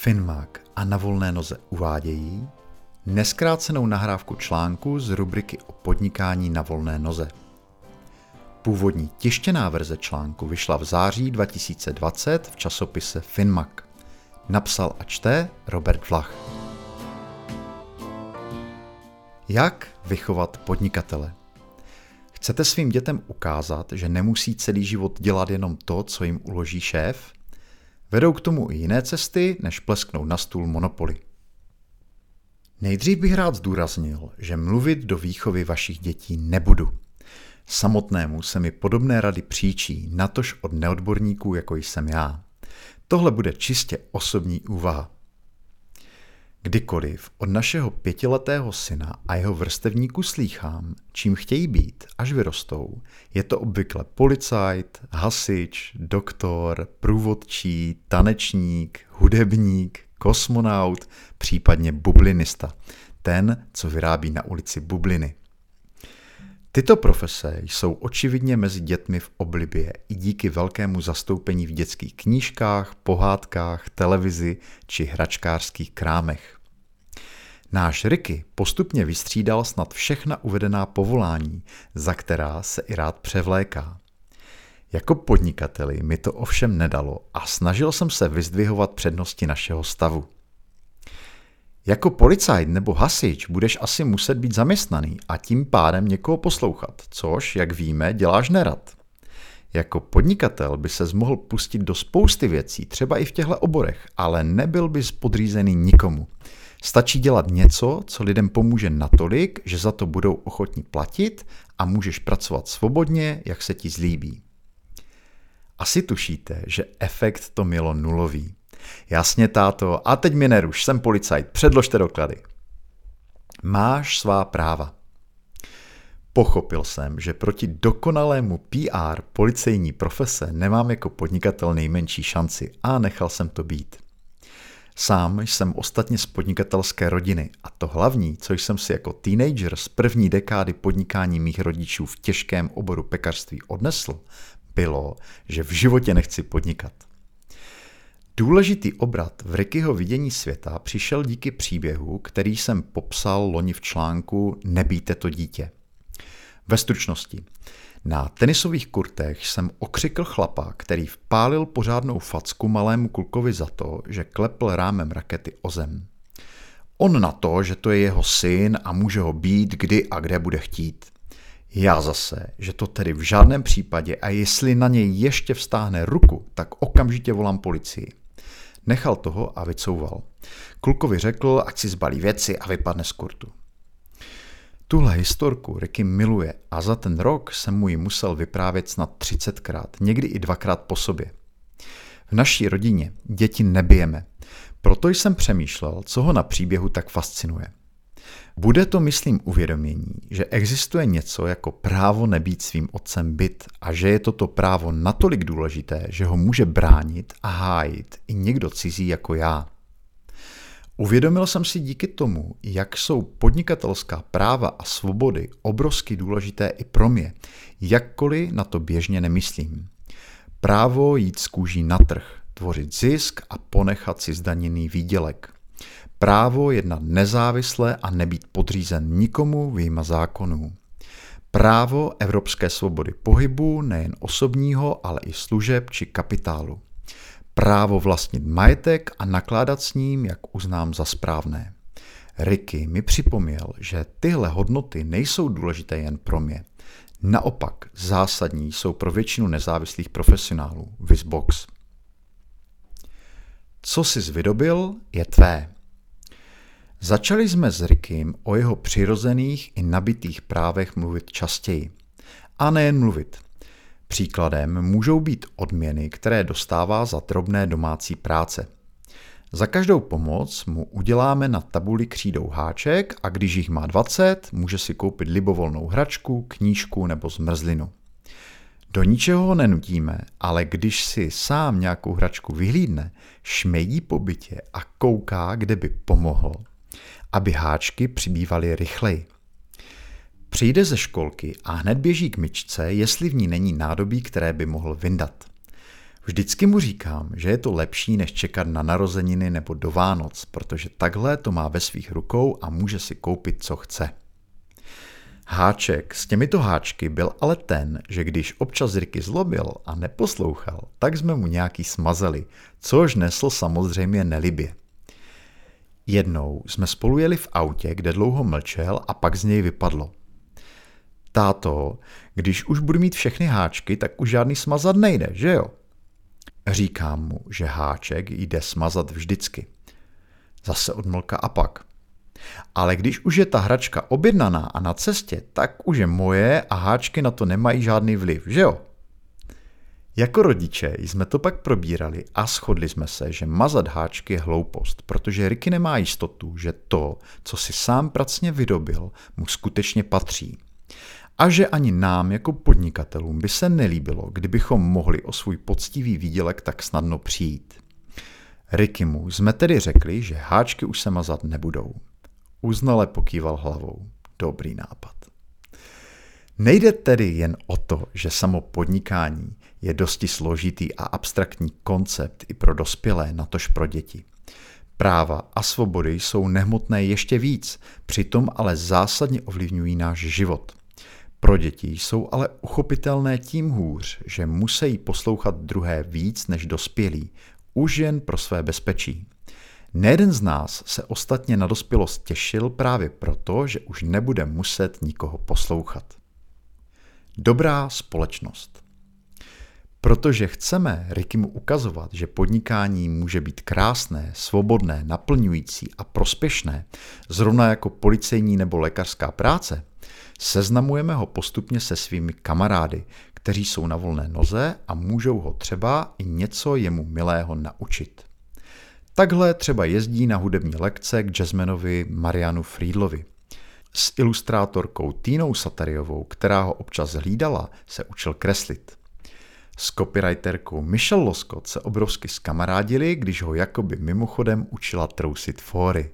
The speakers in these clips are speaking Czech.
Finmák a na volné noze uvádějí neskrácenou nahrávku článku z rubriky o podnikání na volné noze. Původní tištěná verze článku vyšla v září 2020 v časopise Finmak. Napsal a čte Robert Vlach. Jak vychovat podnikatele? Chcete svým dětem ukázat, že nemusí celý život dělat jenom to, co jim uloží šéf? Vedou k tomu i jiné cesty, než plesknout na stůl monopoly. Nejdřív bych rád zdůraznil, že mluvit do výchovy vašich dětí nebudu. Samotnému se mi podobné rady příčí, natož od neodborníků, jako jsem já. Tohle bude čistě osobní úvaha. Kdykoliv od našeho pětiletého syna a jeho vrstevníku slýchám, čím chtějí být, až vyrostou, je to obvykle policajt, hasič, doktor, průvodčí, tanečník, hudebník, kosmonaut, případně bublinista. Ten, co vyrábí na ulici bubliny. Tyto profese jsou očividně mezi dětmi v oblibě i díky velkému zastoupení v dětských knížkách, pohádkách, televizi či hračkářských krámech. Náš Ricky postupně vystřídal snad všechna uvedená povolání, za která se i rád převléká. Jako podnikateli mi to ovšem nedalo a snažil jsem se vyzdvihovat přednosti našeho stavu. Jako policajt nebo hasič budeš asi muset být zaměstnaný a tím pádem někoho poslouchat, což, jak víme, děláš nerad. Jako podnikatel by se mohl pustit do spousty věcí, třeba i v těchto oborech, ale nebyl bys podřízený nikomu. Stačí dělat něco, co lidem pomůže natolik, že za to budou ochotní platit a můžeš pracovat svobodně, jak se ti zlíbí. Asi tušíte, že efekt to mělo nulový. Jasně, táto, a teď mi neruš, jsem policajt, předložte doklady. Máš svá práva. Pochopil jsem, že proti dokonalému PR policejní profese nemám jako podnikatel nejmenší šanci a nechal jsem to být. Sám jsem ostatně z podnikatelské rodiny a to hlavní, co jsem si jako teenager z první dekády podnikání mých rodičů v těžkém oboru pekařství odnesl, bylo, že v životě nechci podnikat. Důležitý obrat v Rickyho vidění světa přišel díky příběhu, který jsem popsal loni v článku Nebýte to dítě. Ve stručnosti. Na tenisových kurtech jsem okřikl chlapa, který vpálil pořádnou facku malému klukovi za to, že klepl rámem rakety o zem. On na to, že to je jeho syn a může ho být, kdy a kde bude chtít. Já zase, že to tedy v žádném případě a jestli na něj ještě vstáhne ruku, tak okamžitě volám policii. Nechal toho a vycouval. Klukovi řekl, ať si zbalí věci a vypadne z kurtu. Tuhle historku Ricky miluje a za ten rok jsem mu ji musel vyprávět snad 30krát, někdy i dvakrát po sobě. V naší rodině děti nebijeme, proto jsem přemýšlel, co ho na příběhu tak fascinuje. Bude to, myslím, uvědomění, že existuje něco jako právo nebýt svým otcem byt a že je toto právo natolik důležité, že ho může bránit a hájit i někdo cizí jako já. Uvědomil jsem si díky tomu, jak jsou podnikatelská práva a svobody obrovsky důležité i pro mě, jakkoliv na to běžně nemyslím. Právo jít z kůží na trh, tvořit zisk a ponechat si zdaněný výdělek. Právo jednat nezávisle a nebýt podřízen nikomu výjima zákonů. Právo evropské svobody pohybu, nejen osobního, ale i služeb či kapitálu právo vlastnit majetek a nakládat s ním, jak uznám za správné. Ricky mi připomněl, že tyhle hodnoty nejsou důležité jen pro mě. Naopak zásadní jsou pro většinu nezávislých profesionálů. Visbox. Co jsi vydobil, je tvé. Začali jsme s Rickym o jeho přirozených i nabitých právech mluvit častěji. A nejen mluvit – Příkladem můžou být odměny, které dostává za drobné domácí práce. Za každou pomoc mu uděláme na tabuli křídou háček a když jich má 20, může si koupit libovolnou hračku, knížku nebo zmrzlinu. Do ničeho ho nenutíme, ale když si sám nějakou hračku vyhlídne, šmejdí po bytě a kouká, kde by pomohl, aby háčky přibývaly rychleji. Přijde ze školky a hned běží k myčce, jestli v ní není nádobí, které by mohl vyndat. Vždycky mu říkám, že je to lepší, než čekat na narozeniny nebo do Vánoc, protože takhle to má ve svých rukou a může si koupit, co chce. Háček s těmito háčky byl ale ten, že když občas Ricky zlobil a neposlouchal, tak jsme mu nějaký smazeli, což nesl samozřejmě nelibě. Jednou jsme spolu jeli v autě, kde dlouho mlčel a pak z něj vypadlo. Táto, když už budu mít všechny háčky, tak už žádný smazat nejde, že jo? Říkám mu, že háček jde smazat vždycky. Zase odmlka a pak. Ale když už je ta hračka objednaná a na cestě, tak už je moje a háčky na to nemají žádný vliv, že jo? Jako rodiče jsme to pak probírali a shodli jsme se, že mazat háčky je hloupost, protože Ricky nemá jistotu, že to, co si sám pracně vydobil, mu skutečně patří. A že ani nám jako podnikatelům by se nelíbilo, kdybychom mohli o svůj poctivý výdělek tak snadno přijít. Rickymu jsme tedy řekli, že háčky už se mazat nebudou. Uznale pokýval hlavou. Dobrý nápad. Nejde tedy jen o to, že samo podnikání je dosti složitý a abstraktní koncept i pro dospělé, natož pro děti. Práva a svobody jsou nehmotné ještě víc, přitom ale zásadně ovlivňují náš život. Pro děti jsou ale uchopitelné tím hůř, že musí poslouchat druhé víc než dospělí, už jen pro své bezpečí. Nejeden z nás se ostatně na dospělost těšil právě proto, že už nebude muset nikoho poslouchat. Dobrá společnost. Protože chceme Rikimu ukazovat, že podnikání může být krásné, svobodné, naplňující a prospěšné, zrovna jako policejní nebo lékařská práce, seznamujeme ho postupně se svými kamarády, kteří jsou na volné noze a můžou ho třeba i něco jemu milého naučit. Takhle třeba jezdí na hudební lekce k jazzmanovi Marianu Friedlovi. S ilustrátorkou Týnou Satariovou, která ho občas hlídala, se učil kreslit. S copywriterkou Michelle Loskot se obrovsky skamarádili, když ho jakoby mimochodem učila trousit fóry.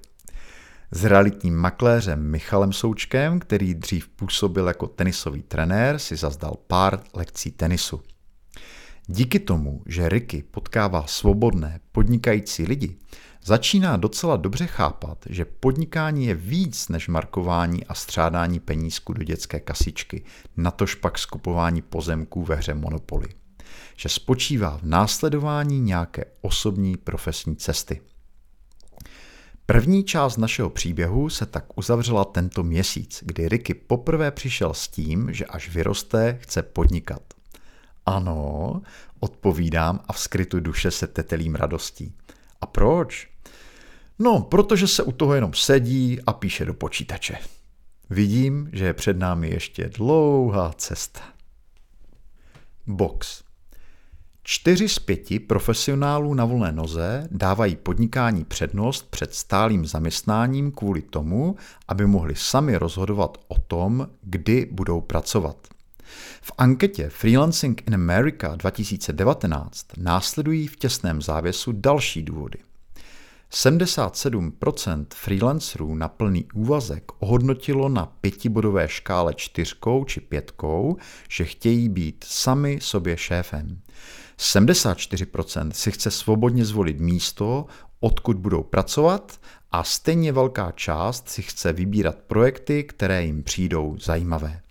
S realitním makléřem Michalem Součkem, který dřív působil jako tenisový trenér, si zazdal pár lekcí tenisu. Díky tomu, že Ricky potkává svobodné, podnikající lidi, začíná docela dobře chápat, že podnikání je víc než markování a střádání penízku do dětské kasičky, natož pak skupování pozemků ve hře Monopoly. Že spočívá v následování nějaké osobní profesní cesty. První část našeho příběhu se tak uzavřela tento měsíc, kdy Ricky poprvé přišel s tím, že až vyroste, chce podnikat. Ano, odpovídám a v skrytu duše se tetelím radostí. A proč? No, protože se u toho jenom sedí a píše do počítače. Vidím, že je před námi ještě dlouhá cesta. Box. Čtyři z pěti profesionálů na volné noze dávají podnikání přednost před stálým zaměstnáním kvůli tomu, aby mohli sami rozhodovat o tom, kdy budou pracovat. V anketě Freelancing in America 2019 následují v těsném závěsu další důvody. 77% freelancerů na plný úvazek ohodnotilo na pětibodové škále čtyřkou či pětkou, že chtějí být sami sobě šéfem. 74% si chce svobodně zvolit místo, odkud budou pracovat a stejně velká část si chce vybírat projekty, které jim přijdou zajímavé.